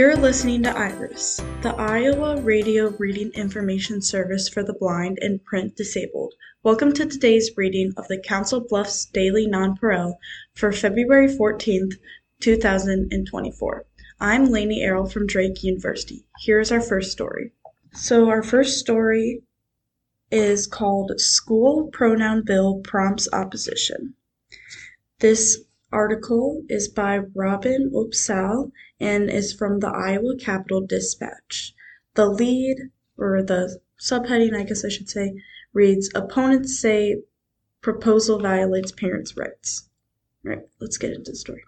You're listening to IRIS, the Iowa Radio Reading Information Service for the Blind and Print Disabled. Welcome to today's reading of the Council Bluffs Daily Nonpareil for February 14th, 2024. I'm Lainey Errol from Drake University. Here's our first story. So, our first story is called School Pronoun Bill Prompts Opposition. This article is by Robin Opsahl and is from the Iowa Capital Dispatch. The lead, or the subheading, I guess I should say, reads Opponents say proposal violates parents' rights. All right, let's get into the story.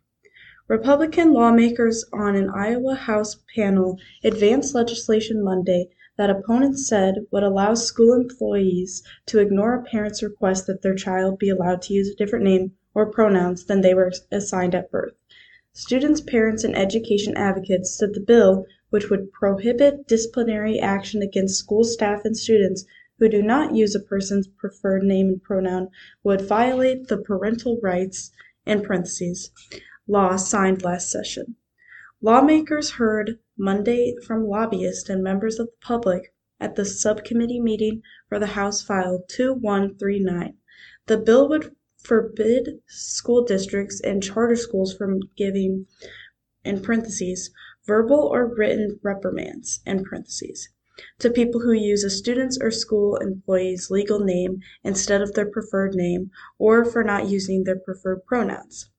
Republican lawmakers on an Iowa House panel advanced legislation Monday that opponents said would allow school employees to ignore a parent's request that their child be allowed to use a different name or pronouns than they were assigned at birth. Students, parents, and education advocates said the bill, which would prohibit disciplinary action against school staff and students who do not use a person's preferred name and pronoun, would violate the parental rights in parentheses law signed last session. Lawmakers heard Monday from lobbyists and members of the public at the subcommittee meeting for the House File 2139. The bill would forbid school districts and charter schools from giving in parentheses verbal or written reprimands in parentheses to people who use a student's or school employee's legal name instead of their preferred name or for not using their preferred pronouns.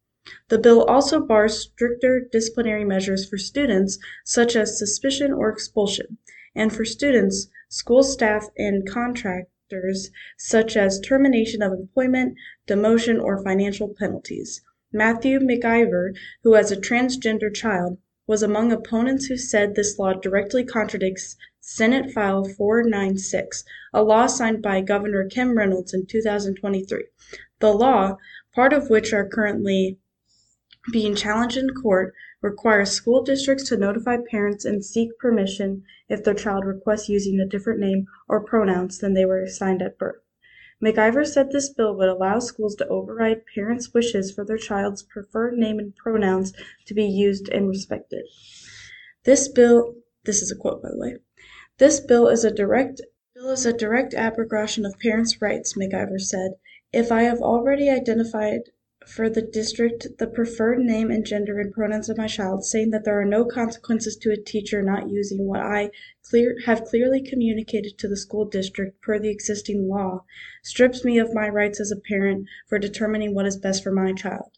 The bill also bars stricter disciplinary measures for students, such as suspicion or expulsion, and for students, school staff, and contractors, such as termination of employment, demotion, or financial penalties. Matthew McIver, who has a transgender child, was among opponents who said this law directly contradicts Senate File 496, a law signed by Governor Kim Reynolds in 2023. The law, part of which are currently being challenged in court requires school districts to notify parents and seek permission if their child requests using a different name or pronouns than they were assigned at birth. McIver said this bill would allow schools to override parents' wishes for their child's preferred name and pronouns to be used and respected. This bill, this is a quote by the way, this bill is a direct bill is a direct abrogation of parents' rights, McIver said. If I have already identified for the district the preferred name and gender and pronouns of my child, saying that there are no consequences to a teacher not using what I clear, have clearly communicated to the school district per the existing law, strips me of my rights as a parent for determining what is best for my child.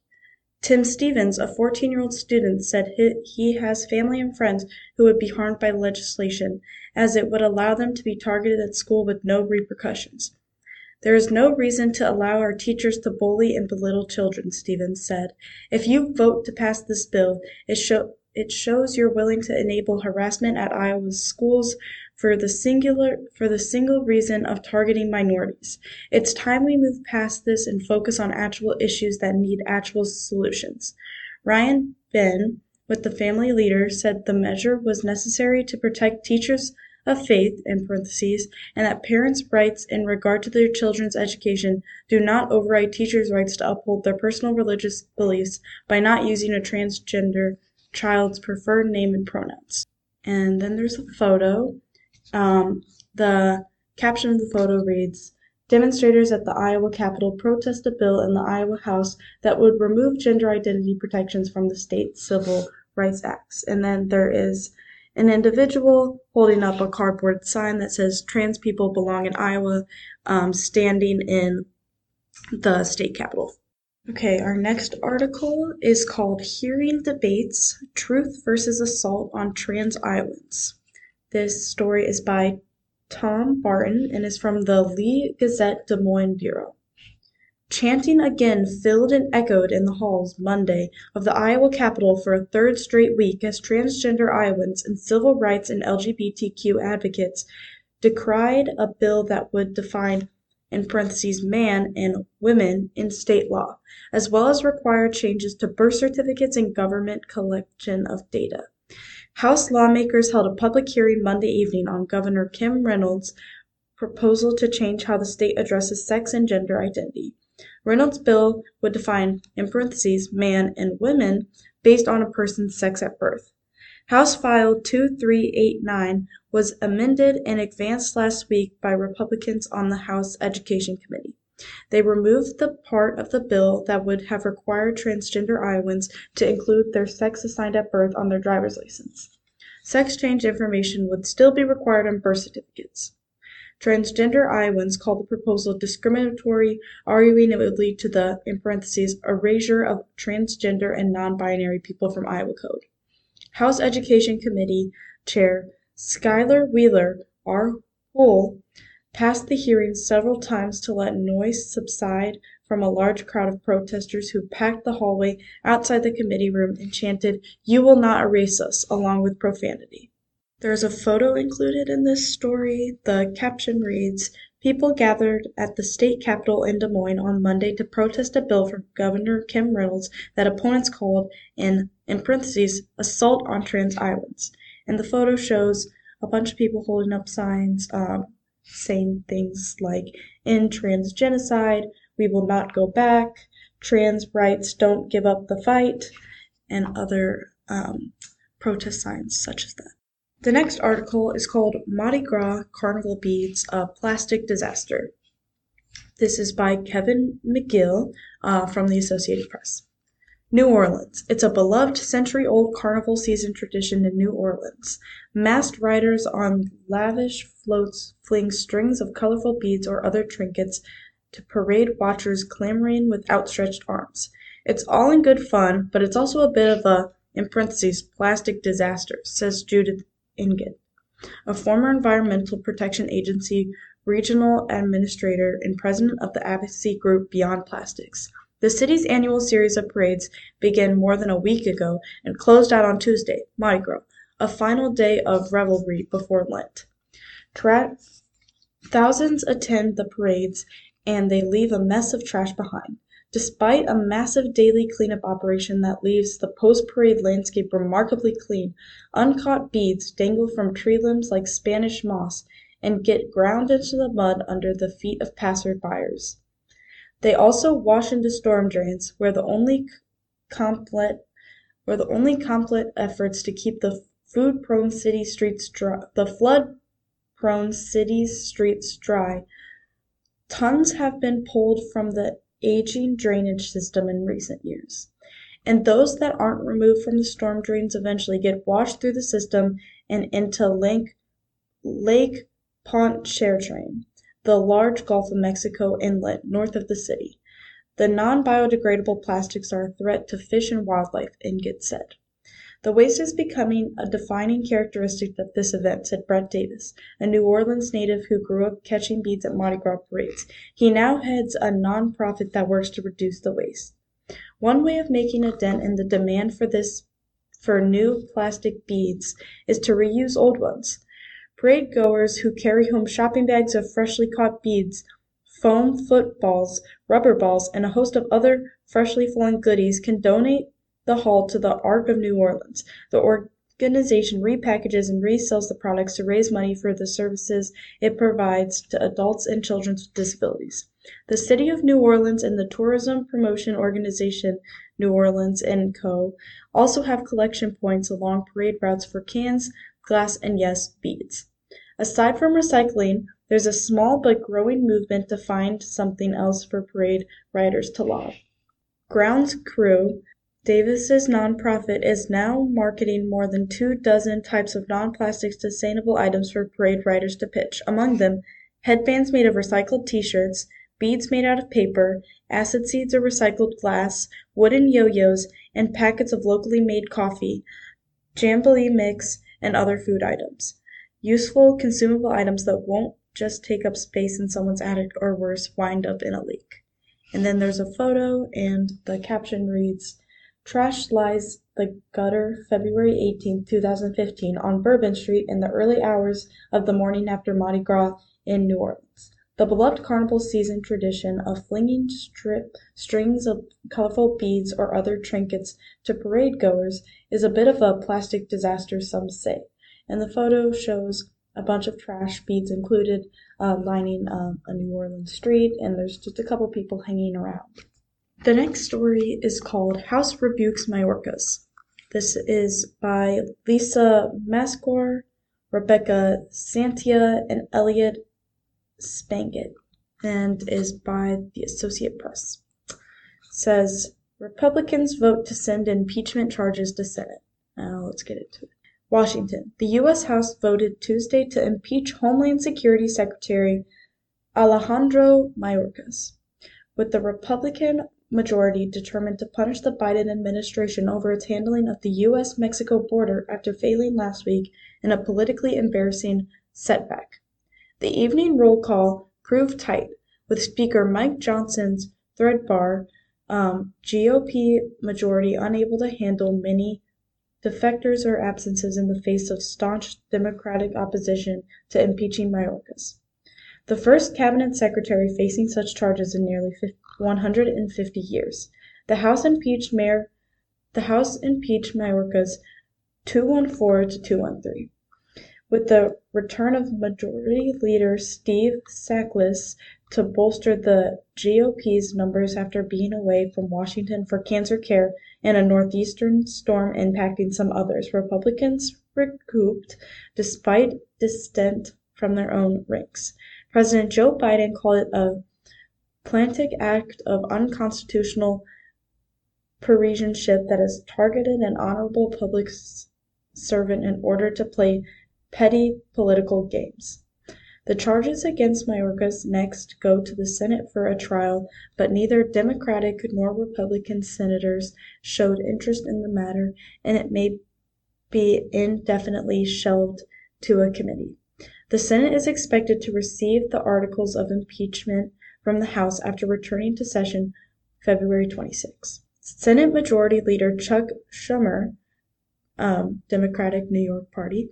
Tim Stevens, a 14 year old student, said he, has family and friends who would be harmed by legislation, as it would allow them to be targeted at school with no repercussions. There is no reason to allow our teachers to bully and belittle children, Stevens said. If you vote to pass this bill, it, show, it shows you're willing to enable harassment at Iowa's schools for the singular for the single reason of targeting minorities. It's time we move past this and focus on actual issues that need actual solutions. Ryan Ben, with the family leader, said the measure was necessary to protect teachers of faith in parentheses, and that parents' rights in regard to their children's education do not override teachers' rights to uphold their personal religious beliefs by not using a transgender child's preferred name and pronouns. And then there's a photo. Um, the caption of the photo reads, Demonstrators at the Iowa Capitol protest a bill in the Iowa House that would remove gender identity protections from the state civil rights acts. And then there is an individual holding up a cardboard sign that says trans people belong in Iowa, um, standing in the state capitol. Okay, our next article is called Hearing Debates Truth versus Assault on Trans Iowans. This story is by Tom Barton and is from the Lee Gazette Des Moines Bureau. Chanting again filled and echoed in the halls Monday of the Iowa Capitol for a third straight week as transgender Iowans and civil rights and LGBTQ advocates decried a bill that would define in parentheses man and women in state law, as well as require changes to birth certificates and government collection of data. House lawmakers held a public hearing Monday evening on Governor Kim Reynolds' proposal to change how the state addresses sex and gender identity. Reynolds' bill would define in parentheses man and women based on a person's sex at birth. House File 2389 was amended and advanced last week by Republicans on the House Education Committee. They removed the part of the bill that would have required transgender Iowans to include their sex assigned at birth on their driver's license. Sex change information would still be required on birth certificates. Transgender Iowans called the proposal discriminatory, arguing it would lead to the in parentheses, erasure of transgender and non binary people from Iowa Code. House Education Committee Chair Skyler Wheeler R. Hull passed the hearing several times to let noise subside from a large crowd of protesters who packed the hallway outside the committee room and chanted, You will not erase us, along with profanity. There's a photo included in this story. The caption reads People gathered at the state capitol in Des Moines on Monday to protest a bill from Governor Kim Reynolds that opponents called an in parentheses assault on trans islands. And the photo shows a bunch of people holding up signs um, saying things like in trans genocide, we will not go back, trans rights don't give up the fight, and other um, protest signs such as that. The next article is called Mardi Gras Carnival Beads, a Plastic Disaster. This is by Kevin McGill uh, from the Associated Press. New Orleans. It's a beloved century old carnival season tradition in New Orleans. Masked riders on lavish floats fling strings of colorful beads or other trinkets to parade watchers clamoring with outstretched arms. It's all in good fun, but it's also a bit of a, in parentheses, plastic disaster, says Judith Inget, a former Environmental Protection Agency regional administrator and president of the advocacy group Beyond Plastics. The city's annual series of parades began more than a week ago and closed out on Tuesday, Mardi Gras, a final day of revelry before Lent. Tra- thousands attend the parades and they leave a mess of trash behind. Despite a massive daily cleanup operation that leaves the post-parade landscape remarkably clean, uncaught beads dangle from tree limbs like Spanish moss and get ground into the mud under the feet of passers-by. They also wash into storm drains, where the only complete where the only complete efforts to keep the food-prone city streets dry, the flood-prone city's streets dry. Tons have been pulled from the aging drainage system in recent years. And those that aren't removed from the storm drains eventually get washed through the system and into Lake, Lake Pontchartrain, the large Gulf of Mexico inlet north of the city. The non biodegradable plastics are a threat to fish and wildlife, Inget said. The waste is becoming a defining characteristic of this event, said Brett Davis, a New Orleans native who grew up catching beads at Mardi Gras parades. He now heads a nonprofit that works to reduce the waste. One way of making a dent in the demand for this for new plastic beads is to reuse old ones. Parade goers who carry home shopping bags of freshly caught beads, foam footballs, rubber balls, and a host of other freshly fallen goodies can donate the hall to the Arc of New Orleans. The organization repackages and resells the products to raise money for the services it provides to adults and children with disabilities. The City of New Orleans and the tourism promotion organization New Orleans & Co. also have collection points along parade routes for cans, glass, and yes, beads. Aside from recycling, there's a small but growing movement to find something else for parade riders to love. Grounds Krewe Davis's nonprofit is now marketing more than two dozen types of non-plastic sustainable items for parade riders to pitch, among them headbands made of recycled t-shirts, beads made out of paper, acid seeds or recycled glass, wooden yo-yos, and packets of locally made coffee, jambalaya mix, and other food items. Useful, consumable items that won't just take up space in someone's attic or worse, wind up in a leak. And then there's a photo, and the caption reads, Trash lies the gutter February 18, 2015 on Bourbon Street in the early hours of the morning after Mardi Gras in New Orleans. The beloved carnival season tradition of flinging strings of colorful beads or other trinkets to parade goers is a bit of a plastic disaster, some say. And the photo shows a bunch of trash, beads included, uh, lining um, a New Orleans street, and there's just a couple people hanging around. The next story is called House Rebukes Mayorkas. This is by Lisa Mascaro, Rebecca Santia, and Elliot Spagat, and is by the Associate Press. It says Republicans vote to send impeachment charges to Senate. Now let's get into it. Washington. The U.S. House voted Tuesday to impeach Homeland Security Secretary Alejandro Mayorkas, with the Republican majority determined to punish the Biden administration over its handling of the U.S. Mexico border after failing last week in a politically embarrassing setback. The evening roll call proved tight, with Speaker Mike Johnson's threadbare um, GOP majority unable to handle many defectors or absences in the face of staunch Democratic opposition to impeaching Mayorkas. The first cabinet secretary facing such charges in nearly 150 years. The House impeached Mayor the House impeached Mayorkas 214 to 213. With the return of Majority Leader Steve Scalise to bolster the GOP's numbers after being away from Washington for cancer care and a northeastern storm impacting some others, Republicans recouped despite dissent from their own ranks. President Joe Biden called it a "plantic act of unconstitutional partisanship that has targeted an honorable public servant in order to play petty political games." The charges against Mayorkas next go to the Senate for a trial, but neither Democratic nor Republican senators showed interest in the matter, and it may be indefinitely shelved to a committee. The Senate is expected to receive the articles of impeachment from the House after returning to session February 26. Senate Majority Leader Chuck Schumer, um, Democratic New York Party,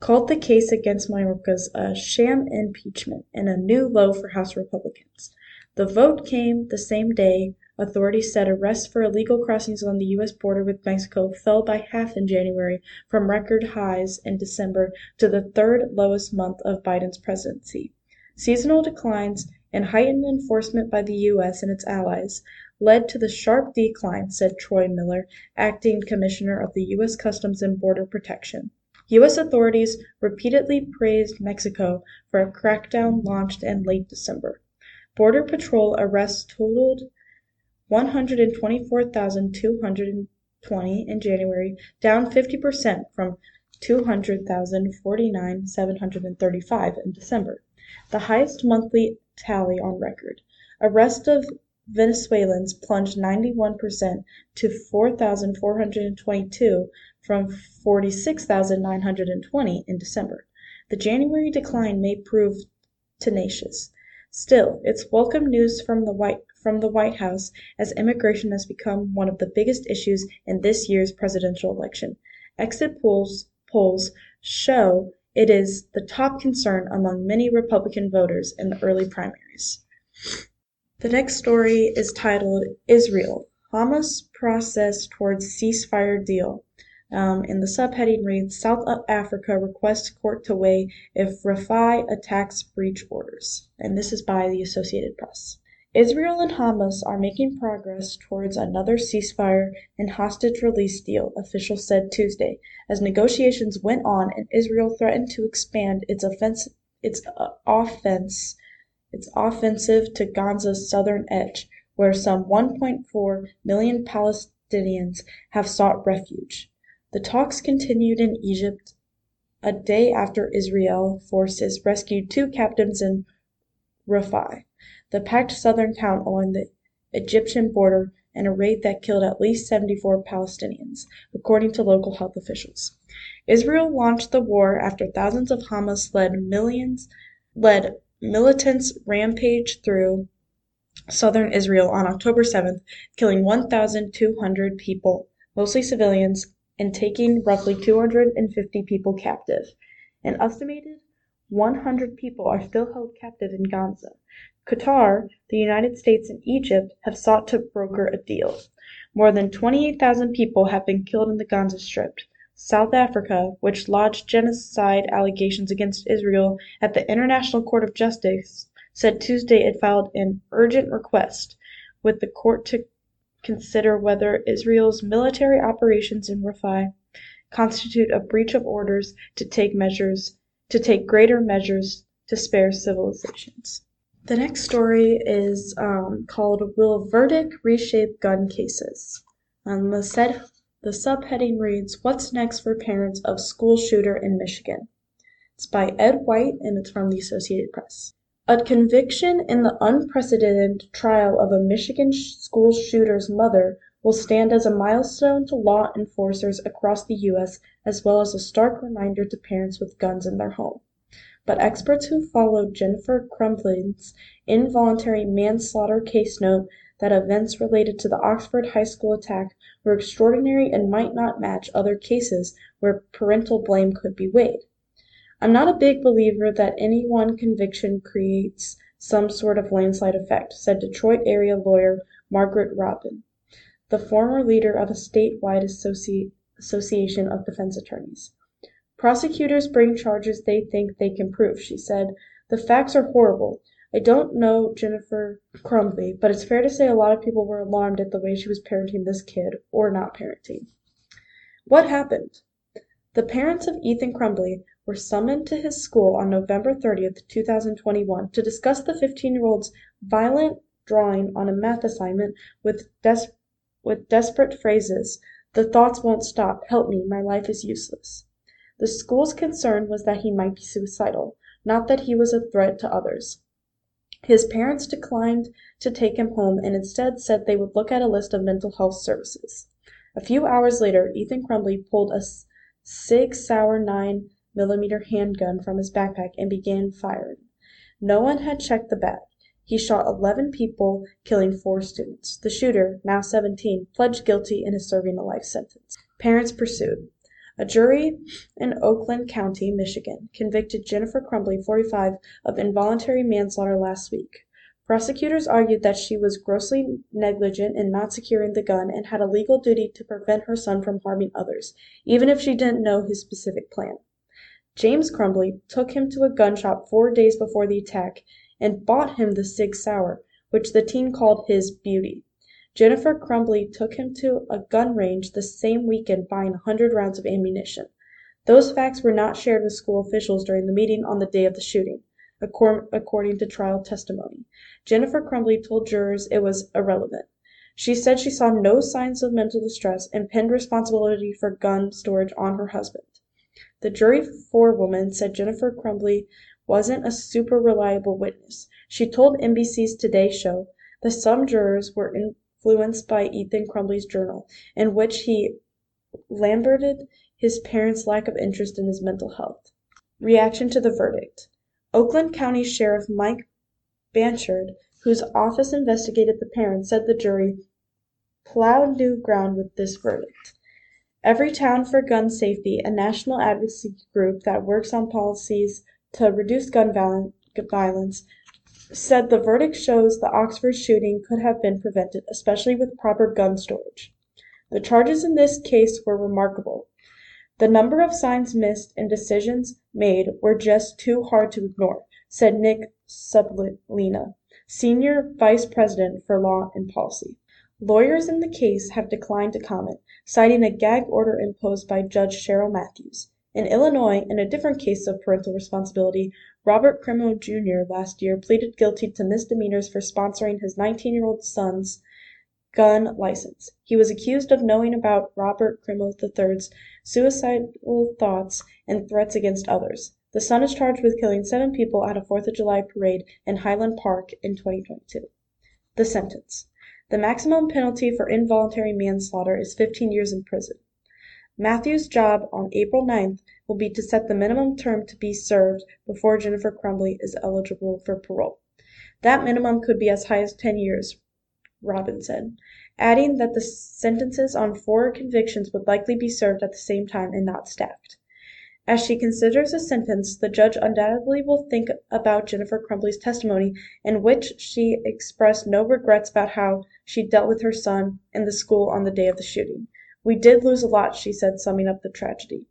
called the case against Mayorkas a sham impeachment and a new low for House Republicans. The vote came the same day Authorities said arrests for illegal crossings on the U.S. border with Mexico fell by half in January from record highs in December to the third lowest month of Biden's presidency. Seasonal declines and heightened enforcement by the U.S. and its allies led to the sharp decline, said Troy Miller, acting commissioner of the U.S. Customs and Border Protection. U.S. authorities repeatedly praised Mexico for a crackdown launched in late December. Border Patrol arrests totaled 124,220 in January, down 50% from 200,049,735 in December, the highest monthly tally on record. Arrest of Venezuelans plunged 91% to 4,422 from 46,920 in December. The January decline may prove tenacious. Still, it's welcome news from the White from the White House as immigration has become one of the biggest issues in this year's presidential election. Exit polls polls show it is the top concern among many Republican voters in the early primaries. The next story is titled Israel Hamas Process Towards Ceasefire Deal. Um, and the subheading reads South Africa requests court to weigh if Rafah attacks breach orders. And this is by the Associated Press. Israel and Hamas are making progress towards another ceasefire and hostage release deal, officials said Tuesday, as negotiations went on and Israel threatened to expand its offense its uh, offense its offensive to Gaza's southern edge, where some 1.4 million Palestinians have sought refuge. The talks continued in Egypt a day after Israel forces rescued two captives in Rafah the packed southern town along the Egyptian border in a raid that killed at least 74 Palestinians, according to local health officials. Israel launched the war after thousands of Hamas-led millions led militants rampaged through southern Israel on October 7th, killing 1,200 people, mostly civilians, and taking roughly 250 people captive. An estimated 100 people are still held captive in Gaza. Qatar, the United States and Egypt have sought to broker a deal. More than 28,000 people have been killed in the Gaza Strip. South Africa, which lodged genocide allegations against Israel at the International Court of Justice, said Tuesday it filed an urgent request with the court to consider whether Israel's military operations in Rafah constitute a breach of orders to take measures to take greater measures to spare civilizations. The next story is um, called Will Verdict Reshape Gun Cases? Um, the, said, the subheading reads What's Next for Parents of School Shooter in Michigan? It's by Ed White and it's from the Associated Press. A conviction in the unprecedented trial of a Michigan school shooter's mother will stand as a milestone to law enforcers across the U.S. as well as a stark reminder to parents with guns in their home. But experts who followed Jennifer Crumbley's involuntary manslaughter case note that events related to the Oxford High School attack were extraordinary and might not match other cases where parental blame could be weighed. I'm not a big believer that any one conviction creates some sort of landslide effect, said Detroit area lawyer Margaret Raben the former leader of a statewide association of defense attorneys. Prosecutors bring charges they think they can prove, she said. The facts are horrible. I don't know Jennifer Crumbley, but it's fair to say a lot of people were alarmed at the way she was parenting this kid, or not parenting. What happened? The parents of Ethan Crumbley were summoned to his school on November 30th, 2021 to discuss the 15-year-old's violent drawing on a math assignment with des- with desperate phrases, "The thoughts won't stop. Help me. My life is useless." The school's concern was that he might be suicidal, not that he was a threat to others. His parents declined to take him home and instead said they would look at a list of mental health services. A few hours later Ethan Crumbley pulled a Sig Sauer 9 mm handgun from his backpack and began firing. No one had checked the bag. He shot 11 people, killing four students. The shooter, now 17, pledged guilty and is serving a life sentence. Parents pursued. A jury in Oakland County, Michigan, convicted Jennifer Crumbley, 45, of involuntary manslaughter last week. Prosecutors argued that she was grossly negligent in not securing the gun and had a legal duty to prevent her son from harming others, even if she didn't know his specific plan. James Crumbley took him to a gun shop four days before the attack and bought him the Sig Sauer, which the teen called his "beauty." Jennifer Crumbley took him to a gun range the same weekend buying a hundred rounds of ammunition. Those facts were not shared with school officials during the meeting on the day of the shooting, according to trial testimony. Jennifer Crumbley told jurors it was irrelevant. She said she saw no signs of mental distress and pinned responsibility for gun storage on her husband. The jury forewoman said Jennifer Crumbley wasn't a super reliable witness. She told NBC's Today Show that some jurors were influenced by Ethan Crumbley's journal, in which he lambasted his parents' lack of interest in his mental health. Reaction to the verdict Oakland County Sheriff Mike Blanchard, whose office investigated the parents, said the jury plowed new ground with this verdict. Everytown for Gun Safety, a national advocacy group that works on policies to reduce gun violence, said the verdict shows the Oxford shooting could have been prevented, especially with proper gun storage. The charges in this case were remarkable. The number of signs missed and decisions made were just too hard to ignore, said Nick Suplina, Senior Vice President for Law and Policy. Lawyers in the case have declined to comment, citing a gag order imposed by Judge Cheryl Matthews. In Illinois, in a different case of parental responsibility, Robert Crimo Jr. last year pleaded guilty to misdemeanors for sponsoring his 19-year-old son's gun license. He was accused of knowing about Robert Crimo III's suicidal thoughts and threats against others. The son is charged with killing seven people at a Fourth of July parade in Highland Park in 2022. The sentence. The maximum penalty for involuntary manslaughter is 15 years in prison. Matthew's job on April 9th will be to set the minimum term to be served before Jennifer Crumbley is eligible for parole. That minimum could be as high as 10 years, Raben said, adding that the sentences on four convictions would likely be served at the same time and not stacked. As she considers the sentence, the judge undoubtedly will think about Jennifer Crumbley's testimony in which she expressed no regrets about how she dealt with her son and the school on the day of the shooting. We did lose a lot, she said, summing up the tragedy.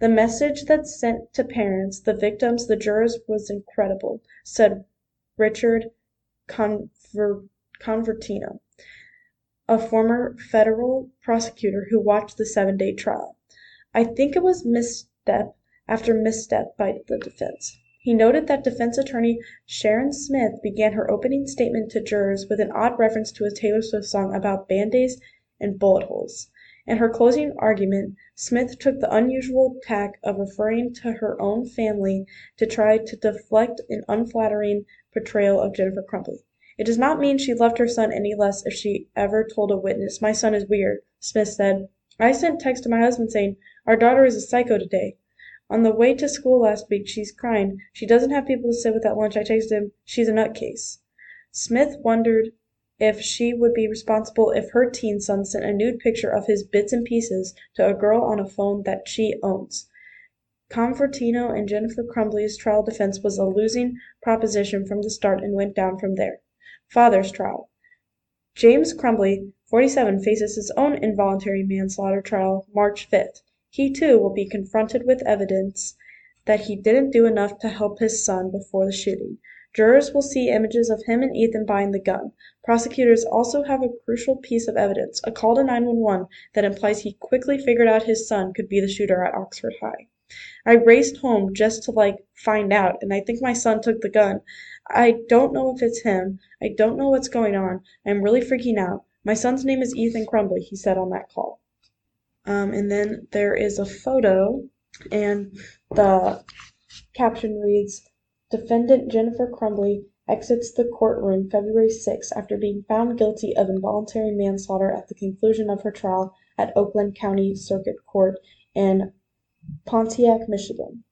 The message that's sent to parents, the victims, the jurors was incredible, said Richard Conver- Convertino, a former federal prosecutor who watched the seven-day trial. I think it was misstep after misstep by the defense. He noted that defense attorney Sharon Smith began her opening statement to jurors with an odd reference to a Taylor Swift song about band-aids and bullet holes. In her closing argument, Smith took the unusual tack of referring to her own family to try to deflect an unflattering portrayal of Jennifer Crumbley. It does not mean she loved her son any less if she ever told a witness, My son is weird, Smith said. I sent text to my husband saying, Our daughter is a psycho today. On the way to school last week, she's crying. She doesn't have people to sit with at lunch. I texted him, She's a nutcase. Smith wondered if she would be responsible if her teen son sent a nude picture of his bits and pieces to a girl on a phone that she owns. Convertino and Jennifer Crumbley's trial defense was a losing proposition from the start and went down from there. Father's trial. James Crumbley, 47, faces his own involuntary manslaughter trial March 5th. He too will be confronted with evidence that he didn't do enough to help his son before the shooting. Jurors will see images of him and Ethan buying the gun. Prosecutors also have a crucial piece of evidence, a call to 911 that implies he quickly figured out his son could be the shooter at Oxford High. I raced home just to like find out and I think my son took the gun. I don't know if it's him. I don't know what's going on. I'm really freaking out. My son's name is Ethan Crumbley, he said on that call. Um, and then there is a photo, and the caption reads Defendant Jennifer Crumbley exits the courtroom February 6 after being found guilty of involuntary manslaughter at the conclusion of her trial at Oakland County Circuit Court in Pontiac, Michigan.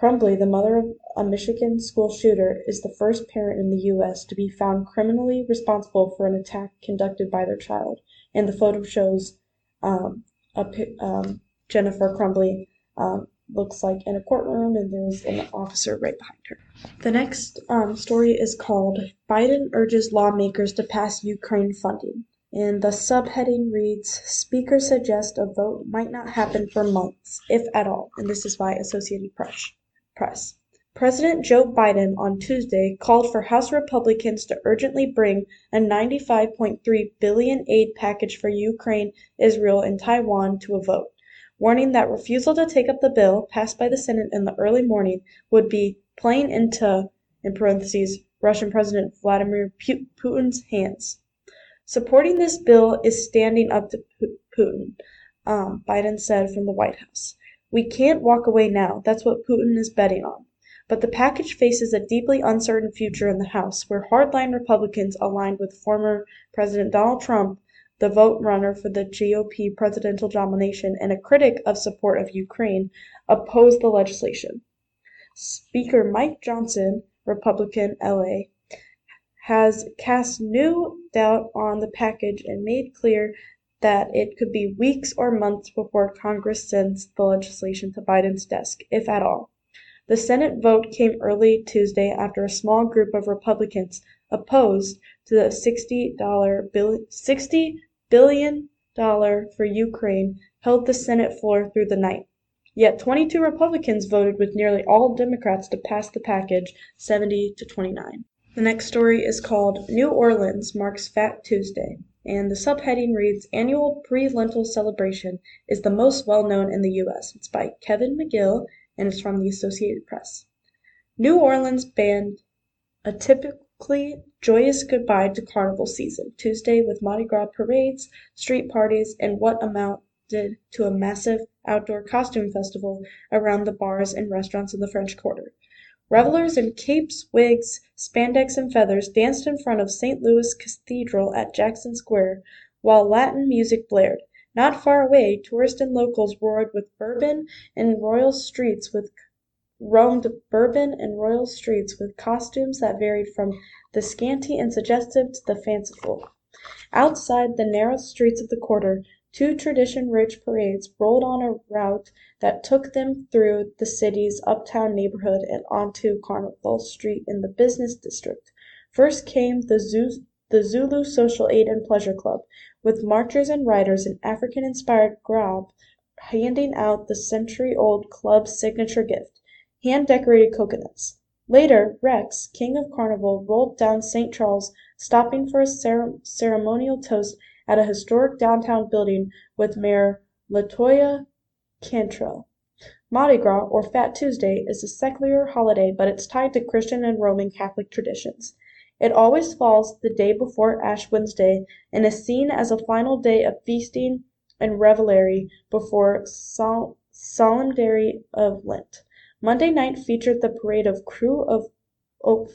Crumbley, the mother of a Michigan school shooter, is the first parent in the U.S. to be found criminally responsible for an attack conducted by their child, and the photo shows um, a, um, Jennifer Crumbley um, looks like in a courtroom, and there's an officer right behind her. The next um, story is called Biden urges lawmakers to pass Ukraine funding. And the subheading reads Speaker suggests a vote might not happen for months, if at all. And this is by Associated Press. Press. President Joe Biden on Tuesday called for House Republicans to urgently bring a 95.3 billion aid package for Ukraine, Israel, and Taiwan to a vote, warning that refusal to take up the bill passed by the Senate in the early morning would be playing into in parentheses Russian President Vladimir Putin's hands. Supporting this bill is standing up to Putin, um, Biden said from the White House. We can't walk away now. That's what Putin is betting on. But the package faces a deeply uncertain future in the House, where hardline Republicans aligned with former President Donald Trump, the vote runner for the GOP presidential nomination and a critic of support of Ukraine, opposed the legislation. Speaker Mike Johnson, Republican LA, has cast new doubt on the package and made clear that it could be weeks or months before Congress sends the legislation to Biden's desk, if at all. The Senate vote came early Tuesday after a small group of Republicans opposed to the $60 bill, $60 billion for Ukraine held the Senate floor through the night. Yet 22 Republicans voted with nearly all Democrats to pass the package 70 to 29. The next story is called New Orleans Marks Fat Tuesday and the subheading reads Annual Pre Lenten Celebration is the most well-known in the U.S. It's by Kevin McGill and it's from the Associated Press. New Orleans banned a typically joyous goodbye to carnival season Tuesday with Mardi Gras parades, street parties, and what amounted to a massive outdoor costume festival around the bars and restaurants in the French Quarter. Revelers in capes, wigs, spandex and feathers danced in front of St. Louis Cathedral at Jackson Square, while Latin music blared. Not far away, tourists and locals roared with Bourbon and Royal streets with roamed Bourbon and Royal streets with costumes that varied from the scanty and suggestive to the fanciful. Outside the narrow streets of the quarter, Two tradition-rich parades rolled on a route that took them through the city's uptown neighborhood and onto Carnival Street in the business district. First came the Zulu Social Aid and Pleasure Club, with marchers and riders in African-inspired garb handing out the century-old club's signature gift, hand-decorated coconuts. Later, Rex, king of Carnival, rolled down St. Charles, stopping for a ceremonial toast at a historic downtown building with Mayor Latoya Cantrell. Mardi Gras, or Fat Tuesday, is a secular holiday but it's tied to Christian and Roman Catholic traditions. It always falls the day before Ash Wednesday and is seen as a final day of feasting and revelry before sol- Solemnity of Lent. Monday night featured the parade of Crew of Oak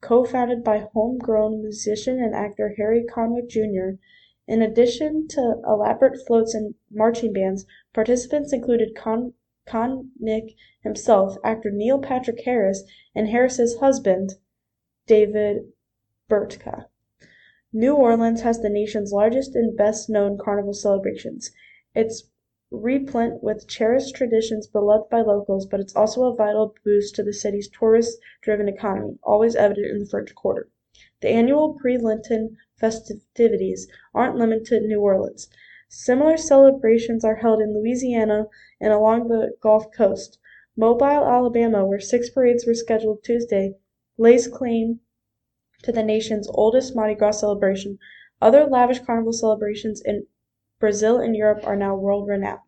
co-founded by homegrown musician and actor Harry Connick Jr. In addition to elaborate floats and marching bands, participants included Con- Connick himself, actor Neil Patrick Harris, and Harris's husband, David Burtka. New Orleans has the nation's largest and best-known carnival celebrations. It's replete with cherished traditions beloved by locals, but it's also a vital boost to the city's tourist-driven economy, always evident in the French Quarter. The annual pre-Lenten festivities aren't limited to New Orleans. Similar celebrations are held in Louisiana and along the Gulf Coast. Mobile, Alabama, where six parades were scheduled Tuesday, lays claim to the nation's oldest Mardi Gras celebration. Other lavish carnival celebrations in Brazil and Europe are now world renowned.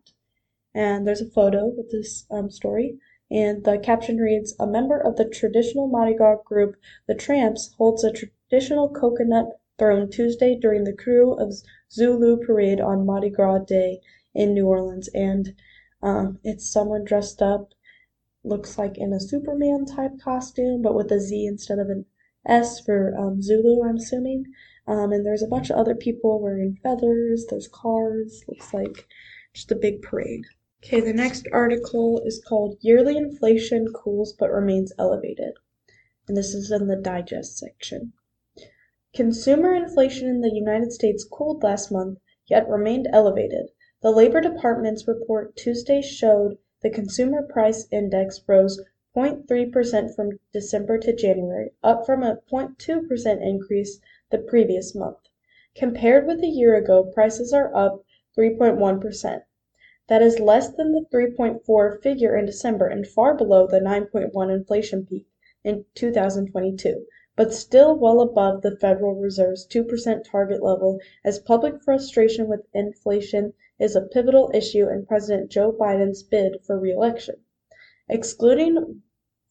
And there's a photo with this um, story. And the caption reads A member of the traditional Mardi Gras group, the Tramps, holds a traditional coconut thrown Tuesday during the crew of Zulu parade on Mardi Gras Day in New Orleans. And um, it's someone dressed up, looks like in a Superman type costume, but with a Z instead of an S for um, Zulu, I'm assuming. Um, and there's a bunch of other people wearing feathers, there's cars, looks like just a big parade. Okay, the next article is called Yearly Inflation Cools but Remains Elevated. And this is in the digest section. Consumer inflation in the United States cooled last month, yet remained elevated. The Labor Department's report Tuesday showed the Consumer Price Index rose 0.3 percent from December to January, up from a 0.2 percent increase the previous month. Compared with a year ago, prices are up 3.1 percent. That is less than the 3.4 figure in December and far below the 9.1 inflation peak in 2022, but still well above the Federal Reserve's 2 percent target level as public frustration with inflation is a pivotal issue in President Joe Biden's bid for re-election. Excluding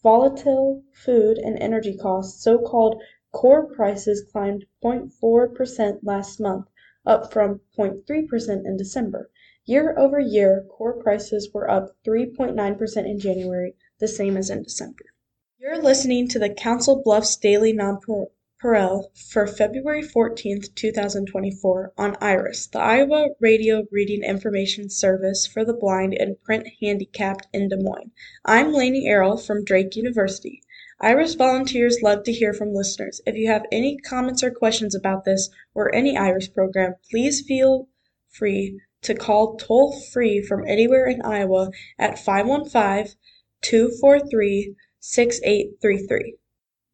Volatile food and energy costs, so-called core prices climbed 0.4 percent last month, up from 0.3 percent in December. Year-over-year, core prices were up 3.9 percent in January, the same as in December. You're listening to the Council Bluffs Daily Nonpareil for February 14, 2024, on IRIS, the Iowa Radio Reading Information Service for the Blind and Print Handicapped in Des Moines. I'm Lainey Errol from Drake University. IRIS volunteers love to hear from listeners. If you have any comments or questions about this or any IRIS program, please feel free to call toll free from anywhere in Iowa at 515 243 6833.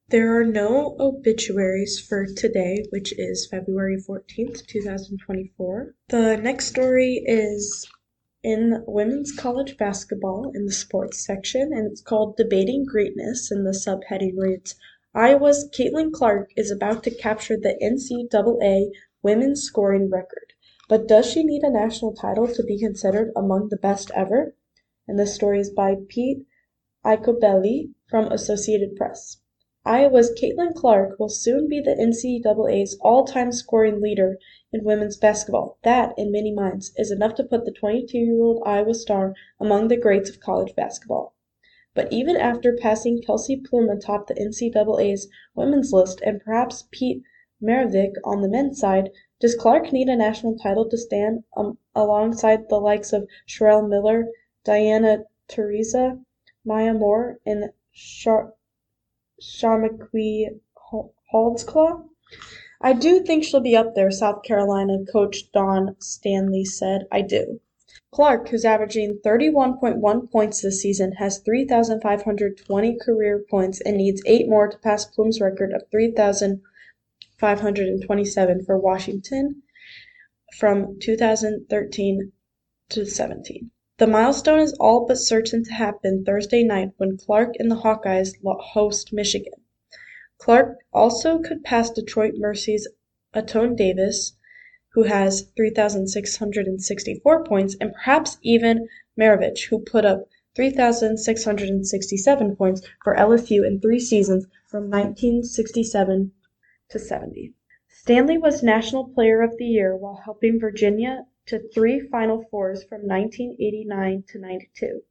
There are no obituaries for today, which is February 14th, 2024. The next story is in women's college basketball in the sports section, and it's called Debating Greatness, and the subheading reads Iowa's Caitlin Clark is about to capture the NCAA women's scoring record, but does she need a national title to be considered among the best ever? And this story is by Pete Iacobelli from Associated Press. Iowa's Caitlin Clark will soon be the NCAA's all-time scoring leader in women's basketball. That, in many minds, is enough to put the 22-year-old Iowa star among the greats of college basketball. But even after passing Kelsey Plum atop the NCAA's women's list and perhaps Pete Maravich on the men's side, does Clark need a national title to stand um, alongside the likes of Cheryl Miller, Diana Taurasi, Maya Moore, and Char- Chamique Holdsclaw. I do think she'll be up there, South Carolina coach Dawn Staley said. I do. Clark, who's averaging 31.1 points this season, has 3,520 career points and needs eight more to pass Plum's record of 3,527 for Washington from 2013 to 17. The milestone is all but certain to happen Thursday night when Clark and the Hawkeyes host Michigan. Clark also could pass Detroit Mercy's Antoine Davis, who has 3,664 points, and perhaps even Maravich, who put up 3,667 points for LSU in three seasons from 1967 to 70. Staley was National Player of the Year while helping Virginia to three Final Fours from 1989 to 92.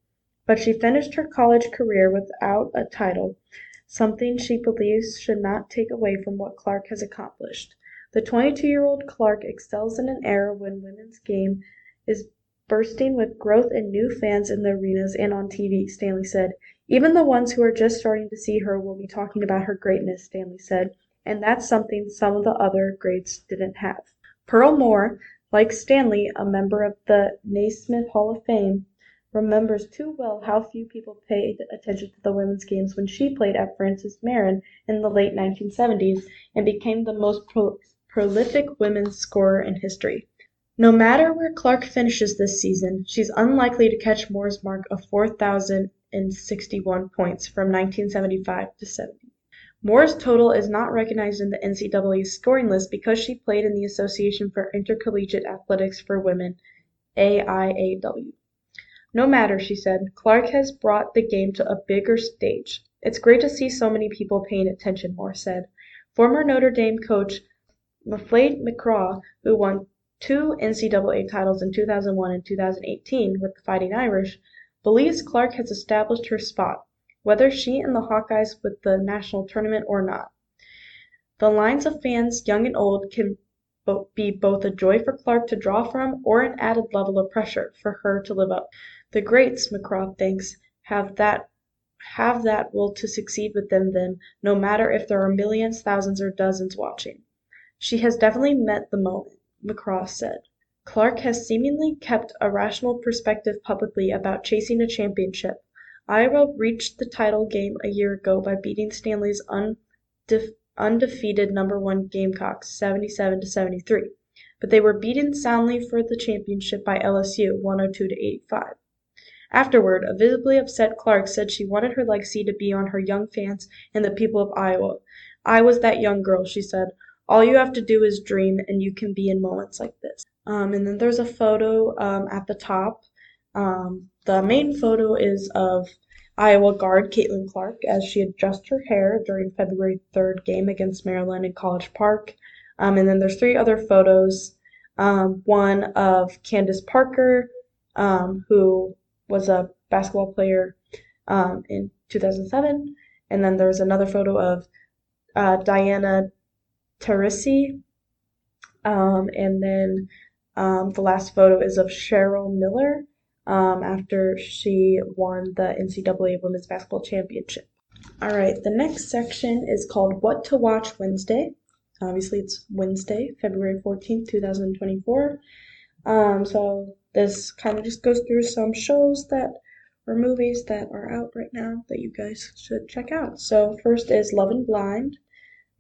But she finished her college career without a title, something she believes should not take away from what Clark has accomplished. The 22-year-old Clark excels in an era when women's game is bursting with growth and new fans in the arenas and on TV, Staley said. Even the ones who are just starting to see her will be talking about her greatness, Staley said, and that's something some of the other greats didn't have. Pearl Moore, like Staley, a member of the Naismith Hall of Fame, remembers too well how few people paid attention to the women's games when she played at Francis Marion in the late 1970s and became the most pro- prolific women's scorer in history. No matter where Clark finishes this season, she's unlikely to catch Moore's mark of 4,061 points from 1975 to 70. Moore's total is not recognized in the NCAA's scoring list because she played in the Association for Intercollegiate Athletics for Women (AIAW). No matter, she said, Clark has brought the game to a bigger stage. It's great to see so many people paying attention, Moore said. Former Notre Dame coach Muffet McGraw, who won two NCAA titles in 2001 and 2018 with the Fighting Irish, believes Clark has established her spot, whether she and the Hawkeyes with the national tournament or not. The lines of fans, young and old, can be both a joy for Clark to draw from or an added level of pressure for her to live up. The greats, McGraw thinks, have that have that will to succeed within them, then, no matter if there are millions, thousands, or dozens watching. She has definitely met the moment. McGraw said. Clark has seemingly kept a rational perspective publicly about chasing a championship. Iowa reached the title game a year ago by beating Staley's undef- undefeated number one Gamecocks 77 to 73, but they were beaten soundly for the championship by LSU 102 to 85. Afterward, a visibly upset Clark said she wanted her legacy to be on her young fans and the people of Iowa. I was that young girl, she said. All you have to do is dream, and you can be in moments like this. Um, and then there's a photo um, at the top. Um, the main photo is of Iowa guard Caitlin Clark as she adjusts her hair during February 3rd game against Maryland in College Park. Um, and then there's three other photos. Um, one of Candace Parker, um, who was a basketball player in 2007. And then there's another photo of uh, Diana Taurasi. Um, and then um, the last photo is of Cheryl Miller um, after she won the NCAA Women's Basketball Championship. All right, the next section is called What to Watch Wednesday. Obviously, it's Wednesday, February 14th, 2024. Um, so this kind of just goes through some shows that or movies that are out right now that you guys should check out. So first is Love and Blind.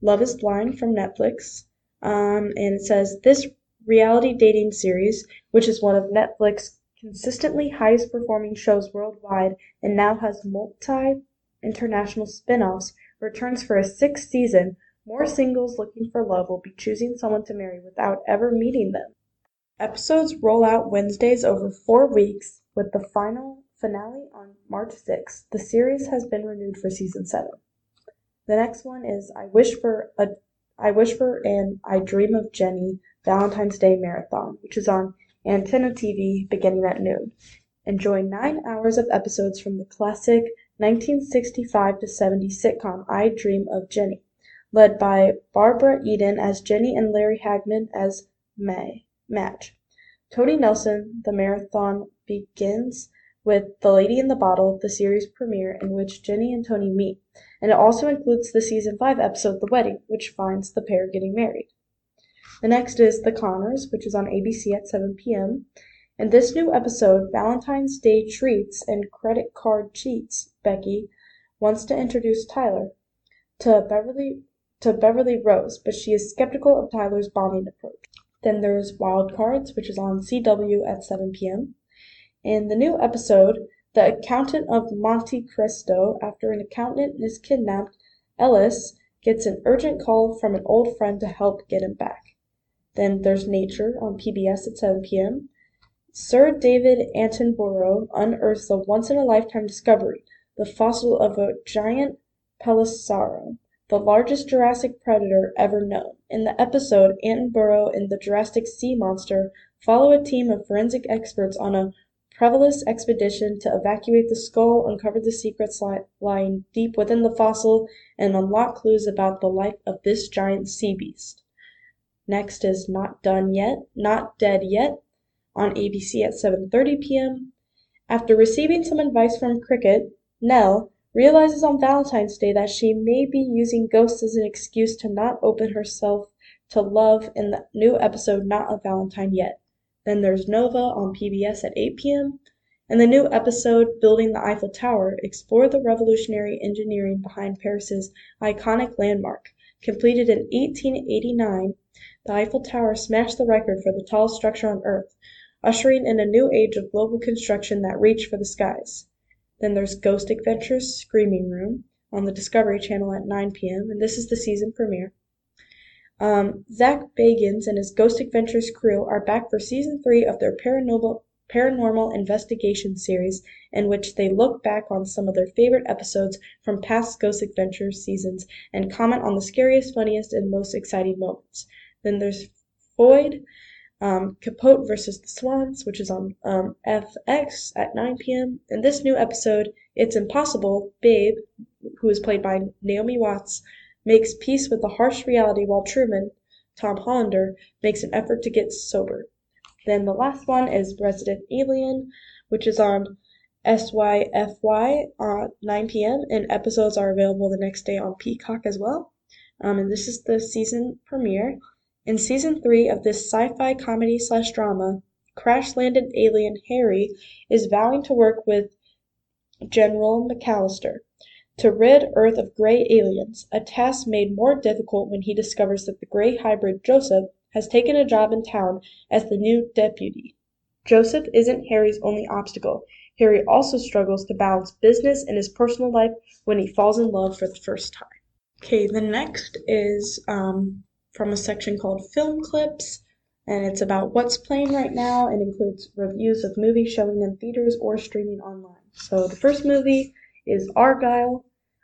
Love is Blind from Netflix. Um, and it says this reality dating series, which is one of Netflix's consistently highest performing shows worldwide and now has multi international spin offs, returns for a sixth season. More singles looking for love will be choosing someone to marry without ever meeting them. Episodes roll out Wednesdays over four weeks, with the final finale on March 6th. The series has been renewed for season 7. The next one is I wish for a I wish for an I dream of Jeannie Valentine's Day marathon, which is on Antenna TV beginning at noon. Enjoy nine hours of episodes from the classic 1965 to 70 sitcom I Dream of Jeannie, led by Barbara Eden as Jeannie and Larry Hagman as May Madge. Tony Nelson, the marathon begins with The Lady in the Bottle, the series premiere in which Jeannie and Tony meet, and it also includes the season 5 episode The Wedding, which finds the pair getting married. The next is The Conners, which is on ABC at 7 p.m. In this new episode, Valentine's Day treats and credit card cheats, Becky wants to introduce Tyler to Beverly to Beverly Rose, but she is skeptical of Tyler's bonding approach. Then there's Wild Cards, which is on CW at 7 p.m. In the new episode, the accountant of Monte Cristo, after an accountant is kidnapped, Ellis gets an urgent call from an old friend to help get him back. Then there's Nature on PBS at 7 p.m. Sir David Attenborough unearths a once-in-a-lifetime discovery, the fossil of a giant pliosaur, the largest Jurassic predator ever known. In the episode, Attenborough and the Jurassic sea monster follow a team of forensic experts on a perilous expedition to evacuate the skull, uncover the secrets lying deep within the fossil, and unlock clues about the life of this giant sea beast. Next is Not Done Yet, Not Dead Yet on ABC at 7:30 p.m. After receiving some advice from Cricket, Nell realizes on Valentine's Day that she may be using ghosts as an excuse to not open herself to love in the new episode Not a Valentine Yet. Then there's Nova on PBS at 8 p.m. In the new episode Building the Eiffel Tower, explore the revolutionary engineering behind Paris's iconic landmark. Completed in 1889, the Eiffel Tower smashed the record for the tallest structure on Earth, ushering in a new age of global construction that reached for the skies. Then there's Ghost Adventures Screaming Room on the Discovery Channel at 9 p.m., and this is the season premiere. Um, Zak Bagans and his Ghost Adventures crew are back for season three of their paranormal, paranormal investigation series, in which they look back on some of their favorite episodes from past Ghost Adventures seasons and comment on the scariest, funniest, and most exciting moments. Then there's Foyde, um, Capote versus the Swans, which is on um, FX at 9 p.m. In this new episode, It's Impossible, Babe, who is played by Naomi Watts, makes peace with the harsh reality while Truman, Tom Hollander, makes an effort to get sober. Then the last one is Resident Alien, which is on SYFY at 9 p.m. and episodes are available the next day on Peacock as well. Um, and this is the season premiere. In season three of this sci-fi comedy slash drama, crash-landed alien Harry is vowing to work with General McAllister to rid Earth of gray aliens, a task made more difficult when he discovers that the gray hybrid Joseph has taken a job in town as the new deputy. Joseph isn't Harry's only obstacle. Harry also struggles to balance business and his personal life when he falls in love for the first time. Okay, the next is um, from a section called Film Clips, and it's about what's playing right now and includes reviews of movies showing in theaters or streaming online. So the first movie is Argylle.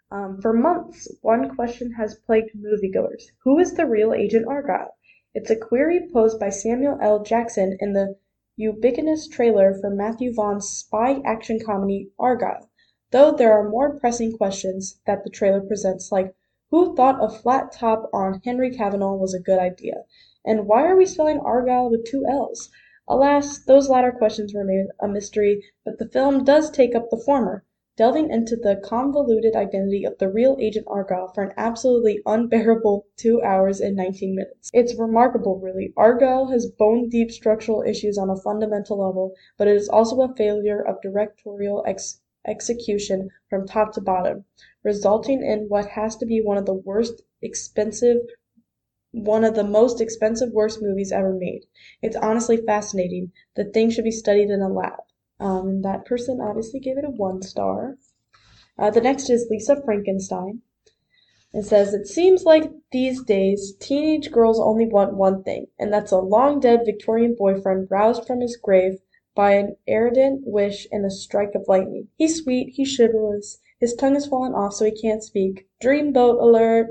Um, for months, one question has plagued moviegoers Who is the real Agent Argylle? It's a query posed by Samuel L. Jackson in the ubiquitous trailer for Matthew Vaughn's spy action comedy Argylle, though there are more pressing questions that the trailer presents, like who thought a flat top on Henry Cavill was a good idea? And why are we spelling Argylle with two L's? Alas, those latter questions remain a mystery, but the film does take up the former, delving into the convoluted identity of the real Agent Argylle for an absolutely unbearable two hours and 19 minutes. It's remarkable, really. Argylle has bone deep structural issues on a fundamental level, but it is also a failure of directorial ex- execution from top to bottom resulting in what has to be one of the worst expensive one of the most expensive worst movies ever made. It's honestly fascinating. The thing should be studied in a lab. Um, and that person obviously gave it a one star. Uh, the next is Lisa Frankenstein. It says, It seems like these days teenage girls only want one thing, and that's a long dead Victorian boyfriend roused from his grave by an ardent wish and a strike of lightning. He's sweet, he's chivalrous, his tongue has fallen off so he can't speak. Dreamboat alert!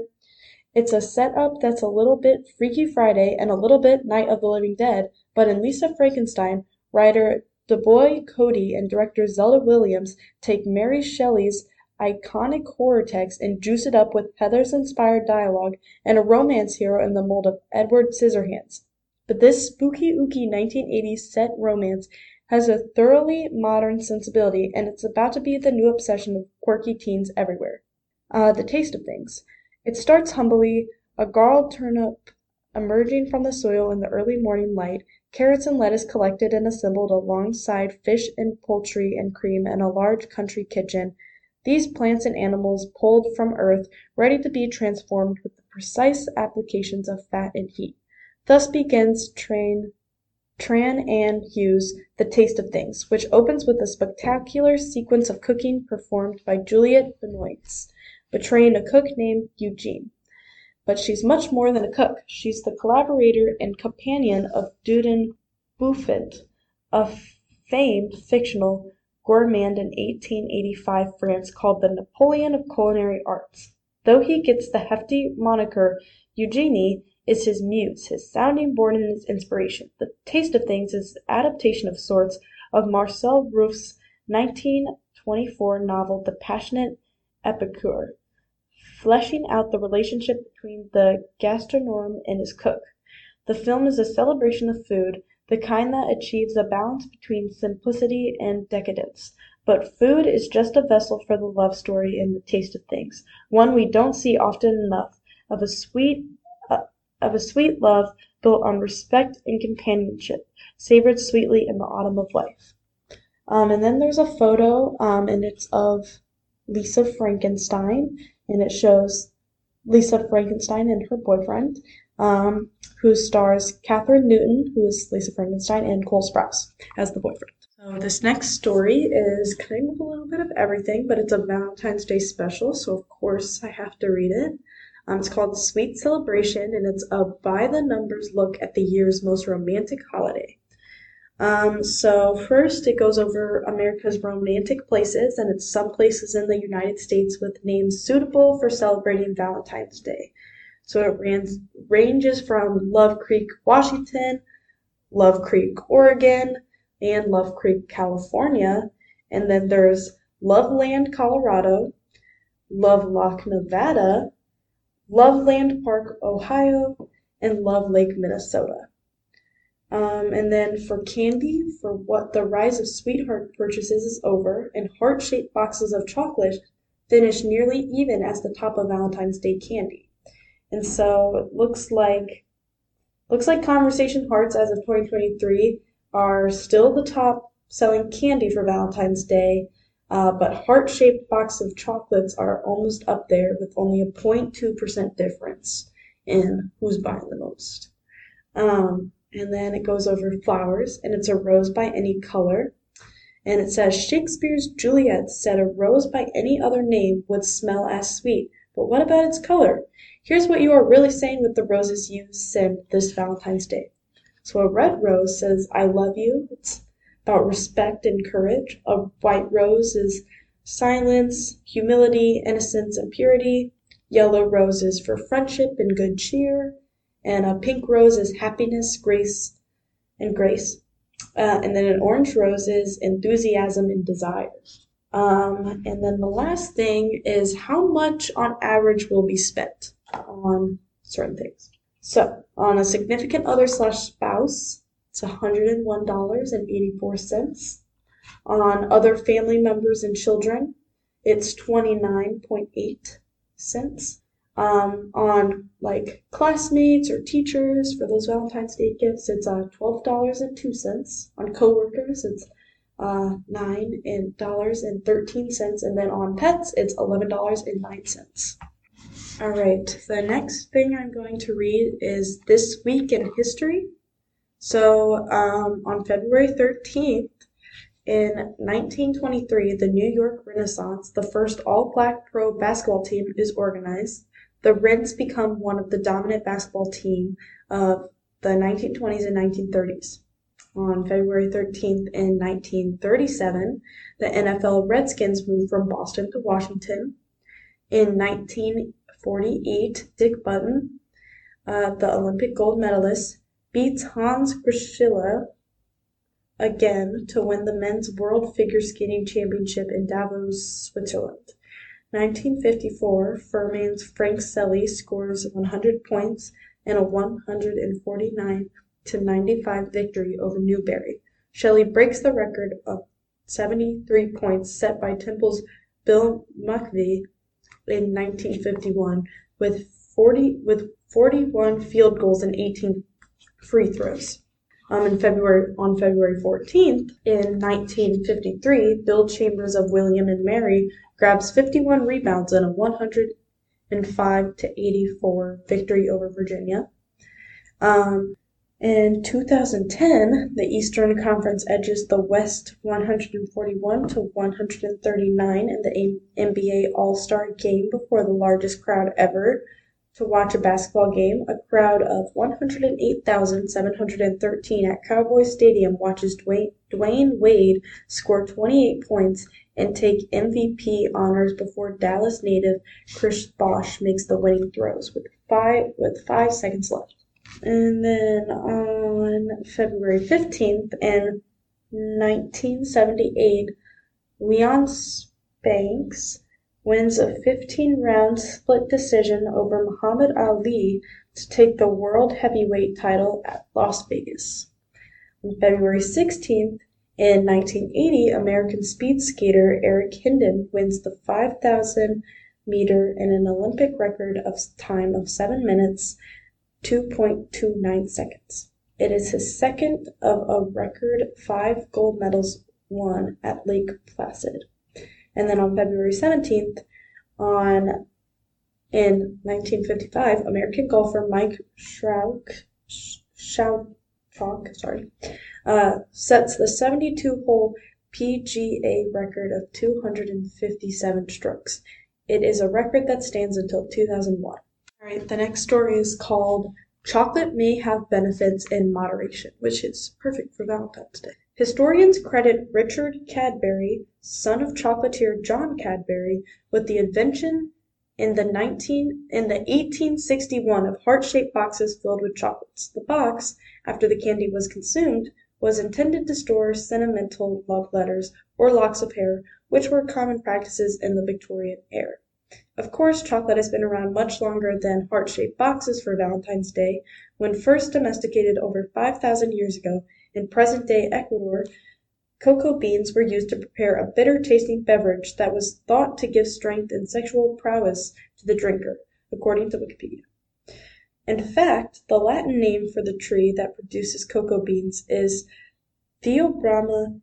It's a set-up that's a little bit Freaky Friday and a little bit Night of the Living Dead, but in Lisa Frankenstein, writer Diablo Cody and director Zelda Williams take Mary Shelley's iconic horror text and juice it up with Heathers-inspired dialogue and a romance hero in the mold of Edward Scissorhands. But this spooky-ooky 1980s set romance has a thoroughly modern sensibility, and it's about to be the new obsession of quirky teens everywhere. Uh, the taste of things. It starts humbly, a garlic turnip emerging from the soil in the early morning light, carrots and lettuce collected and assembled alongside fish and poultry and cream in a large country kitchen, these plants and animals pulled from earth, ready to be transformed with the precise applications of fat and heat. Thus begins Train Tran Ann Hughes' The Taste of Things, which opens with a spectacular sequence of cooking performed by Juliette Binoche, betraying a cook named Eugene. But she's much more than a cook. She's the collaborator and companion of Dieudonné Bouffant, a famed fictional gourmand in 1885 France called the Napoleon of culinary arts. Though he gets the hefty moniker Eugenie is his muse, his sounding board and his inspiration. The Taste of Things is an adaptation of sorts of Marcel Rouff's 1924 novel The Passionate Epicure, fleshing out the relationship between the gastronome and his cook. The film is a celebration of food, the kind that achieves a balance between simplicity and decadence. But food is just a vessel for the love story in the taste of things, one we don't see often enough, of a sweet of a sweet love built on respect and companionship, savored sweetly in the autumn of life. Um, and then there's a photo, um, and it's of Lisa Frankenstein, and it shows Lisa Frankenstein and her boyfriend, um, who stars Kathryn Newton, who is Lisa Frankenstein, and Cole Sprouse as the boyfriend. So this next story is kind of a little bit of everything, but it's a Valentine's Day special, so of course I have to read it. Um, it's called Sweet Celebration, and it's a by the numbers look at the year's most romantic holiday. Um, so first it goes over America's romantic places, and it's some places in the United States with names suitable for celebrating Valentine's Day. So it ranges from Love Creek, Washington, Love Creek, Oregon, and Love Creek, California. And then there's Loveland, Colorado, Lovelock, Nevada, Loveland Park, Ohio, and Love Lake, Minnesota. Um, and then for candy, for what the rise of sweetheart purchases is over, and heart shaped boxes of chocolate finish nearly even as the top of Valentine's Day candy. And so it looks like looks like conversation hearts as of 2023 are still the top selling candy for Valentine's Day, uh, but heart shaped box of chocolates are almost up there with only a 0.2% difference in who's buying the most. Um, and then it goes over flowers, and it's a rose by any color. And it says Shakespeare's Juliet said a rose by any other name would smell as sweet, but what about its color? Here's what you are really saying with the roses you send this Valentine's Day. So a red rose says, I love you. It's about respect and courage. A white rose is silence, humility, innocence, and purity. Yellow rose is for friendship and good cheer. And a pink rose is happiness, grace, and grace. Uh, and then an orange rose is enthusiasm and desire. Um, and then the last thing is how much on average will be spent on certain things. So, on a significant other slash spouse, it's $101.84. On other family members and children, it's 29.8 cents. Um, on like classmates or teachers for those Valentine's Day gifts, it's uh, $12.02. On coworkers, it's uh, $9 and 13 cents. And then on pets, it's $11.09. All right, the next thing I'm going to read is This Week in History. So, um, on February 13th, in 1923, the New York Renaissance, the first all black pro basketball team, is organized. The Rens become one of the dominant basketball team of the 1920s and 1930s. On February 13th, in 1937, the NFL Redskins moved from Boston to Washington. In 1948, Dick Button, uh, the Olympic gold medalist, beats Hans Krischler again to win the men's World Figure Skating Championship in Davos, Switzerland. 1954, Furman's Frank Selvy scores 100 points in a 149 to 95 victory over Newberry. Shelley breaks the record of 73 points set by Temple's Bill Muckvy in 1951 with 40 with 41 field goals and 18 free throws. Um, in February on February 14th in 1953, Bill Chambers of William and Mary grabs 51 rebounds in a 105 to 84 victory over Virginia. Um, in 2010, the Eastern Conference edges the West 141 to 139 in the NBA All-Star game before the largest crowd ever, to watch a basketball game, a crowd of 108,713 at Cowboy Stadium watches Dwyane, Wade score 28 points and take MVP honors before Dallas native Chris Bosh makes the winning throws with five with five seconds left. And then on February 15th in 1978, Leon Spinks wins a 15-round split decision over Muhammad Ali to take the world heavyweight title at Las Vegas. On February 16th, in 1980, American speed skater Eric Heiden wins the 5,000 meter in an Olympic record of time of 7 minutes 2.29 seconds. It is his second of a record five gold medals won at Lake Placid. And then on February 17th, on in 1955, American golfer Mike Schauck, Schauck sorry, uh, sets the 72-hole PGA record of 257 strokes. It is a record that stands until 2001. All right, the next story is called Chocolate May Have Benefits in Moderation, which is perfect for Valentine's Day. Historians credit Richard Cadbury, son of chocolatier John Cadbury, with the invention in the 19 in the 1861 of heart-shaped boxes filled with chocolates. The box, after the candy was consumed, was intended to store sentimental love letters or locks of hair, which were common practices in the Victorian era. Of course, chocolate has been around much longer than heart-shaped boxes for Valentine's Day. When first domesticated over 5,000 years ago, in present-day Ecuador, cocoa beans were used to prepare a bitter-tasting beverage that was thought to give strength and sexual prowess to the drinker, according to Wikipedia. In fact, the Latin name for the tree that produces cocoa beans is Theobroma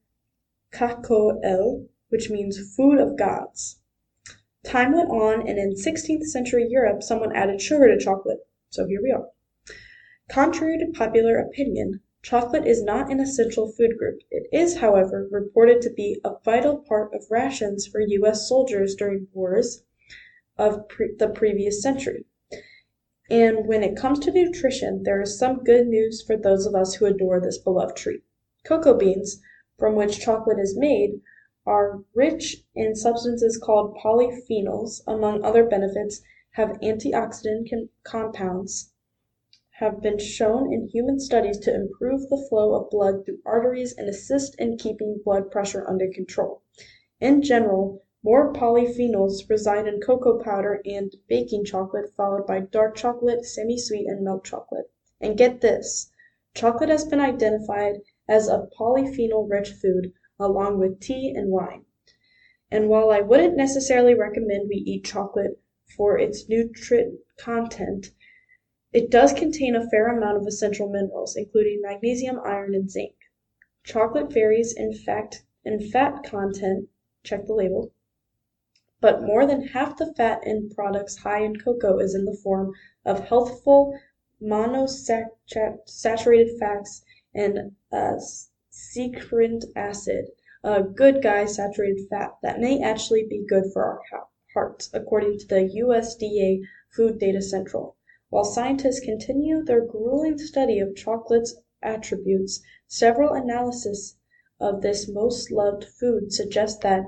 cacao, which means food of gods. Time went on, and in sixteenth century Europe someone added sugar to chocolate, so here we are. Contrary to popular opinion. Chocolate is not an essential food group. It is, however, reported to be a vital part of rations for U.S. soldiers during wars of pre- the previous century. And when it comes to nutrition, there is some good news for those of us who adore this beloved treat. Cocoa beans, from which chocolate is made, are rich in substances called polyphenols. Among other benefits, have antioxidant compounds have been shown in human studies to improve the flow of blood through arteries and assist in keeping blood pressure under control. In general, more polyphenols reside in cocoa powder and baking chocolate, followed by dark chocolate, semi-sweet, and milk chocolate. And get this, chocolate has been identified as a polyphenol-rich food, along with tea and wine. And while I wouldn't necessarily recommend we eat chocolate for its nutrient content, it does contain a fair amount of essential minerals, including magnesium, iron, and zinc. Chocolate varies in fat content, check the label, but more than half the fat in products high in cocoa is in the form of healthful monosaturated fats and uh, secrant acid, a good guy saturated fat that may actually be good for our hearts, according to the USDA Food Data Central. While scientists continue their grueling study of chocolate's attributes, several analyses of this most loved food suggest that,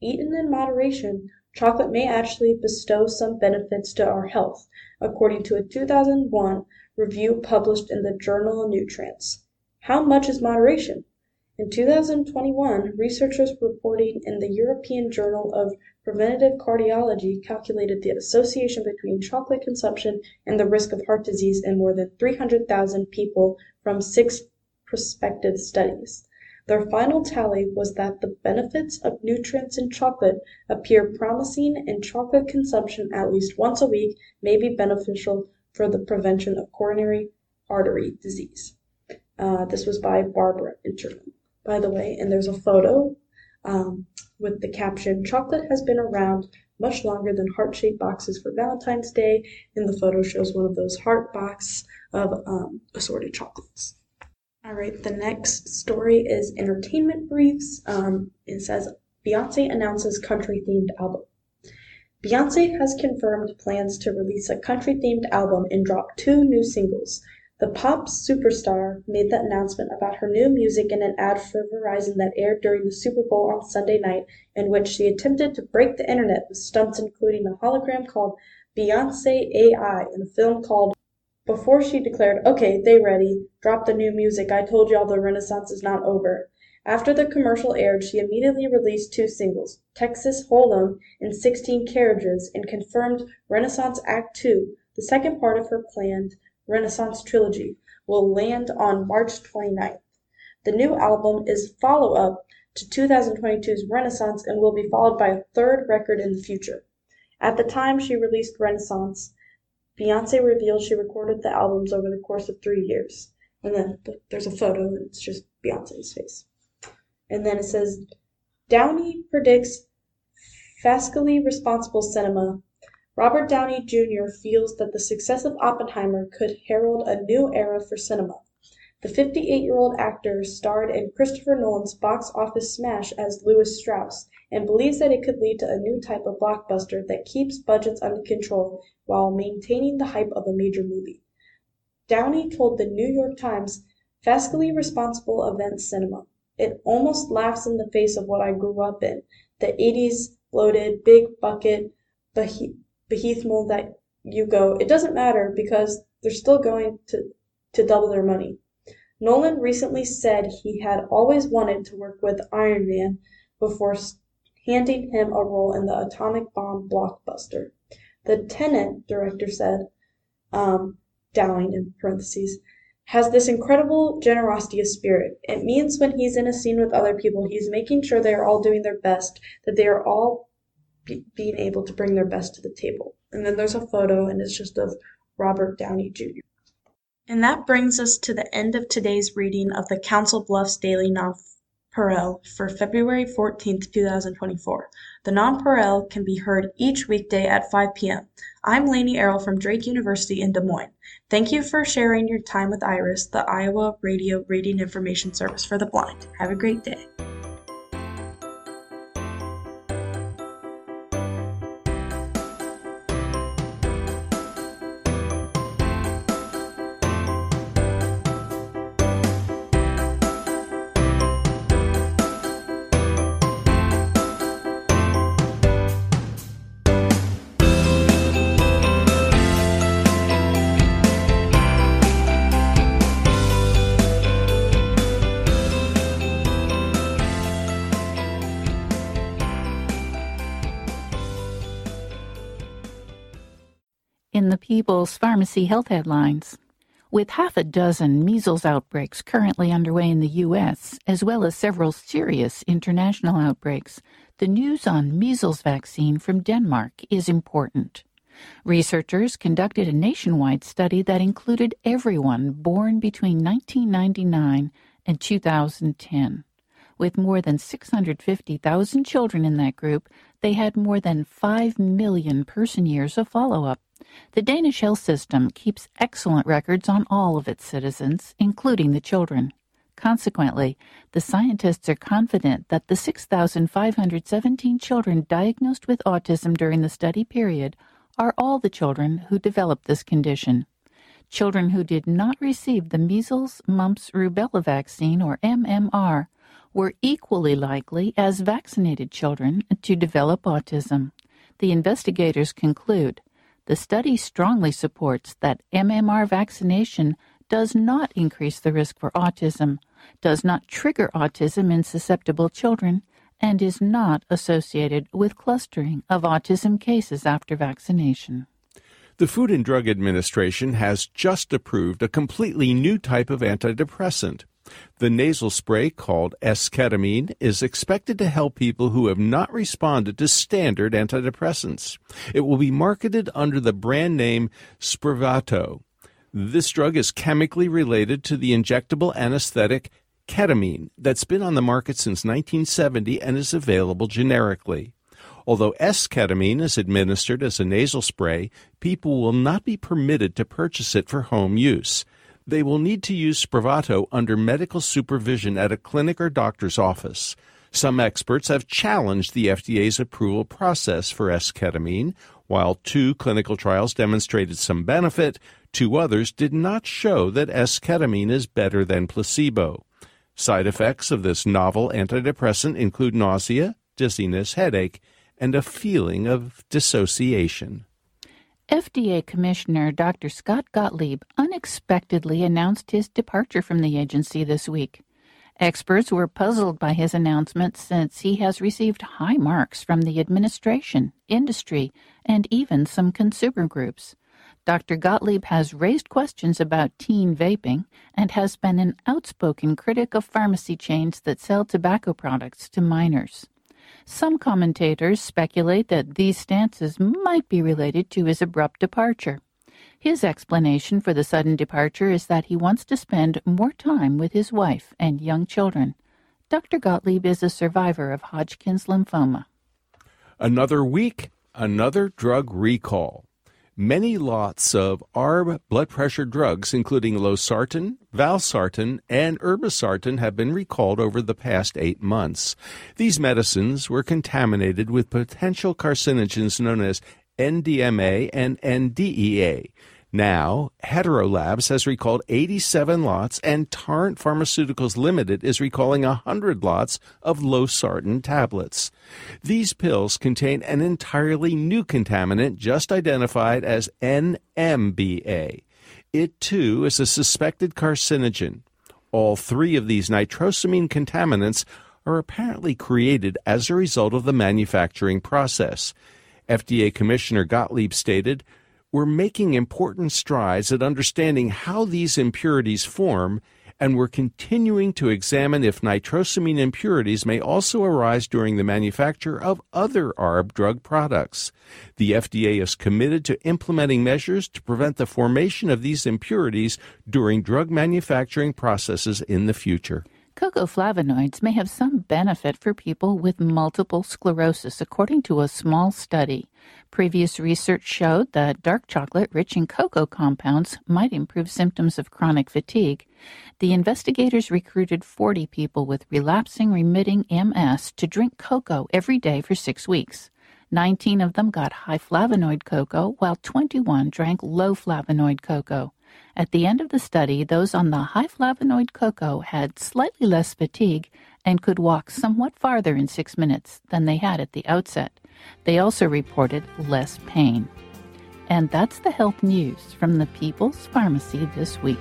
eaten in moderation, chocolate may actually bestow some benefits to our health, according to a 2001 review published in the journal of Nutrients. How much is moderation? In 2021, researchers reporting in the European Journal of Preventive Cardiology calculated the association between chocolate consumption and the risk of heart disease in more than 300,000 people from six prospective studies. Their final tally was that the benefits of nutrients in chocolate appear promising and chocolate consumption at least once a week may be beneficial for the prevention of coronary artery disease. Uh, this was by Barbara Interman by the way, and there's a photo um, with the caption Chocolate has been around much longer than heart shaped boxes for Valentine's Day. And the photo shows one of those heart box of um, assorted chocolates. All right, the next story is entertainment briefs. Um, it says Beyonce announces country themed album. Beyonce has confirmed plans to release a country-themed album and drop two new singles. The pop superstar made the announcement about her new music in an ad for Verizon that aired during the Super Bowl on Sunday night, in which she attempted to break the internet with stunts including a hologram called Beyonce AI and a film called before she declared, "Okay, they ready. Drop the new music. I told y'all the renaissance is not over." After the commercial aired she immediately released two singles, "Texas Hold'em" and "Sixteen Carriages," and confirmed "Renaissance Act Two," the second part of her planned "Renaissance Trilogy," will land on March 29th. The new album is follow-up to 2022's "Renaissance" and will be followed by a third record in the future. At the time she released "Renaissance," Beyonce revealed she recorded the albums over the course of three years. And then there's a photo and it's just Beyonce's face. And then it says, Downey predicts fiscally responsible cinema. Robert Downey Jr. feels that the success of Oppenheimer could herald a new era for cinema. The 58-year-old actor starred in Christopher Nolan's box office smash as Lewis Strauss and believes that it could lead to a new type of blockbuster that keeps budgets under control while maintaining the hype of a major movie. Downey told the New York Times, "Fiscally responsible event cinema. It almost laughs in the face of what I grew up in, the '80s bloated, big bucket behemoth that you go, it doesn't matter because they're still going to to double their money." Nolan recently said he had always wanted to work with Iron Man before handing him a role in the atomic bomb blockbuster. The Tenet director said, um, Downey in parentheses, has this incredible generosity of spirit. It means when he's in a scene with other people, he's making sure they are all doing their best, that they are all be- being able to bring their best to the table. And then there's a photo, and it's just of Robert Downey Jr. And that brings us to the end of today's reading of the Council Bluffs Daily Nonpareil for February 14th, 2024. The Nonpareil can be heard each weekday at 5 p.m. I'm Lainey Errol from Drake University in Des Moines. Thank you for sharing your time with IRIS, the Iowa Radio Reading Information Service for the Blind. Have a great day. People's Pharmacy Health headlines. With half a dozen measles outbreaks currently underway in the U.S., as well as several serious international outbreaks, the news on measles vaccine from Denmark is important. Researchers conducted a nationwide study that included everyone born between 1999 and 2010. With more than 650,000 children in that group, they had more than 5 million person years of follow up. The Danish health system keeps excellent records on all of its citizens, including the children. Consequently, the scientists are confident that the 6,517 children diagnosed with autism during the study period are all the children who developed this condition. Children who did not receive the measles, mumps, rubella vaccine, or MMR, were equally likely as vaccinated children to develop autism. The investigators conclude the study strongly supports that MMR vaccination does not increase the risk for autism, does not trigger autism in susceptible children, and is not associated with clustering of autism cases after vaccination. The Food and Drug Administration has just approved a completely new type of antidepressant. The nasal spray called esketamine is expected to help people who have not responded to standard antidepressants. It will be marketed under the brand name Spravato. This drug is chemically related to the injectable anesthetic ketamine that's been on the market since 1970 and is available generically. Although esketamine is administered as a nasal spray, people will not be permitted to purchase it for home use. They will need to use Spravato under medical supervision at a clinic or doctor's office. Some experts have challenged the FDA's approval process for esketamine. While two clinical trials demonstrated some benefit, two others did not show that esketamine is better than placebo. Side effects of this novel antidepressant include nausea, dizziness, headache, and a feeling of dissociation. FDA Commissioner Dr. Scott Gottlieb unexpectedly announced his departure from the agency this week. Experts were puzzled by his announcement since he has received high marks from the administration, industry, and even some consumer groups. Dr. Gottlieb has raised questions about teen vaping and has been an outspoken critic of pharmacy chains that sell tobacco products to minors. Some commentators speculate that these stances might be related to his abrupt departure. His explanation for the sudden departure is that he wants to spend more time with his wife and young children. Dr. Gottlieb is a survivor of Hodgkin's lymphoma. Another week, another drug recall. Many lots of ARB blood pressure drugs, including losartan, valsartan, and irbesartan, have been recalled over the past eight months. These medicines were contaminated with potential carcinogens known as NDMA and NDEA. Now, Hetero Labs has recalled 87 lots, and Torrent Pharmaceuticals Limited is recalling 100 lots of losartan tablets. These pills contain an entirely new contaminant just identified as NMBA. It too is a suspected carcinogen. All three of these nitrosamine contaminants are apparently created as a result of the manufacturing process. FDA Commissioner Gottlieb stated, we're making important strides at understanding how these impurities form, and we're continuing to examine if nitrosamine impurities may also arise during the manufacture of other ARB drug products. The FDA is committed to implementing measures to prevent the formation of these impurities during drug manufacturing processes in the future. Cocoa flavonoids may have some benefit for people with multiple sclerosis, according to a small study. Previous research showed that dark chocolate rich in cocoa compounds might improve symptoms of chronic fatigue. The investigators recruited 40 people with relapsing remitting MS to drink cocoa every day for six weeks. 19 of them got high flavonoid cocoa, while 21 drank low flavonoid cocoa. At the end of the study, those on the high flavonoid cocoa had slightly less fatigue and could walk somewhat farther in six minutes than they had at the outset. They also reported less pain. And that's the health news from the People's Pharmacy this week.